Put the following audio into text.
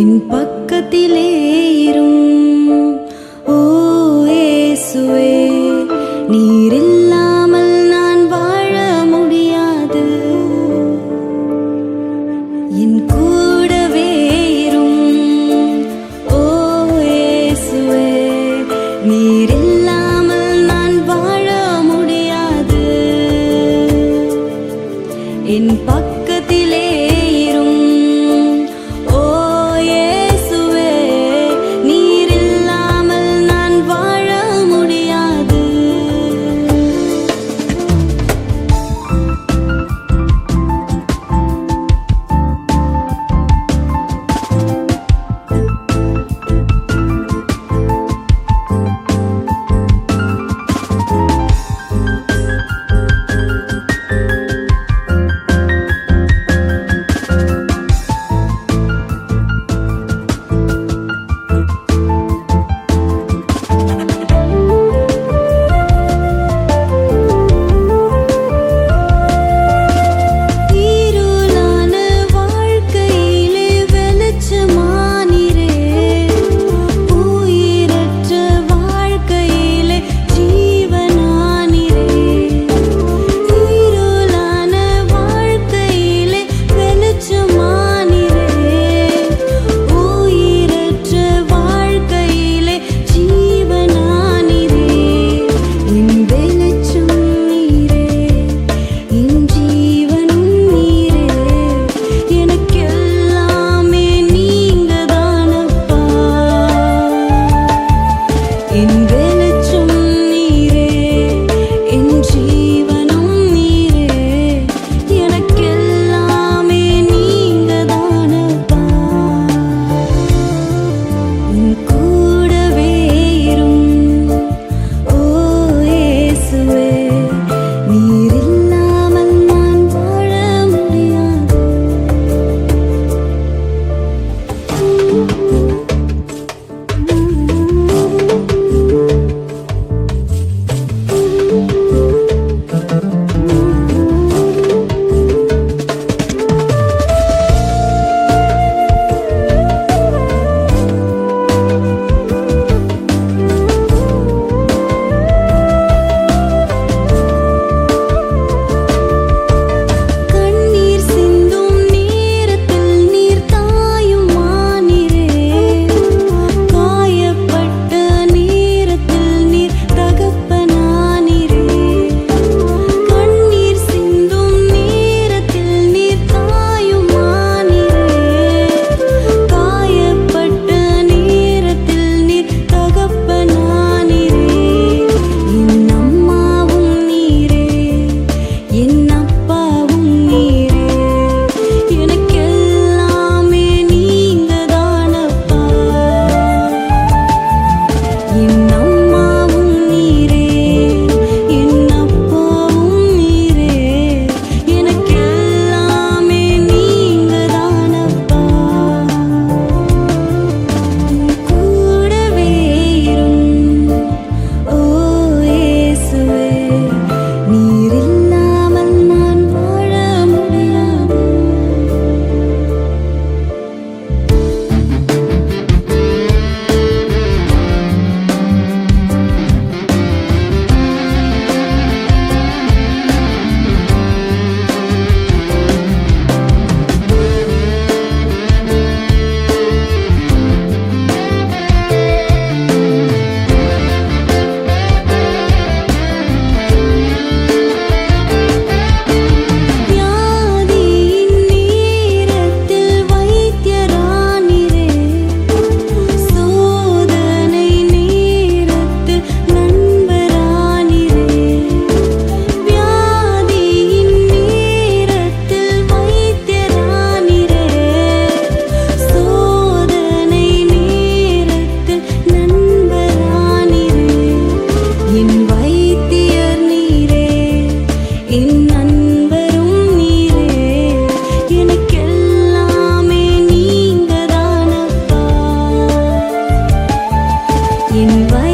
என் பக்கத்திலே இரும். ஓ ஏசுவே நீரில்லாமல் நான் வாழ முடியாது. என் கூடவே இரும். ஓ ஏசுவே நீரில் 因为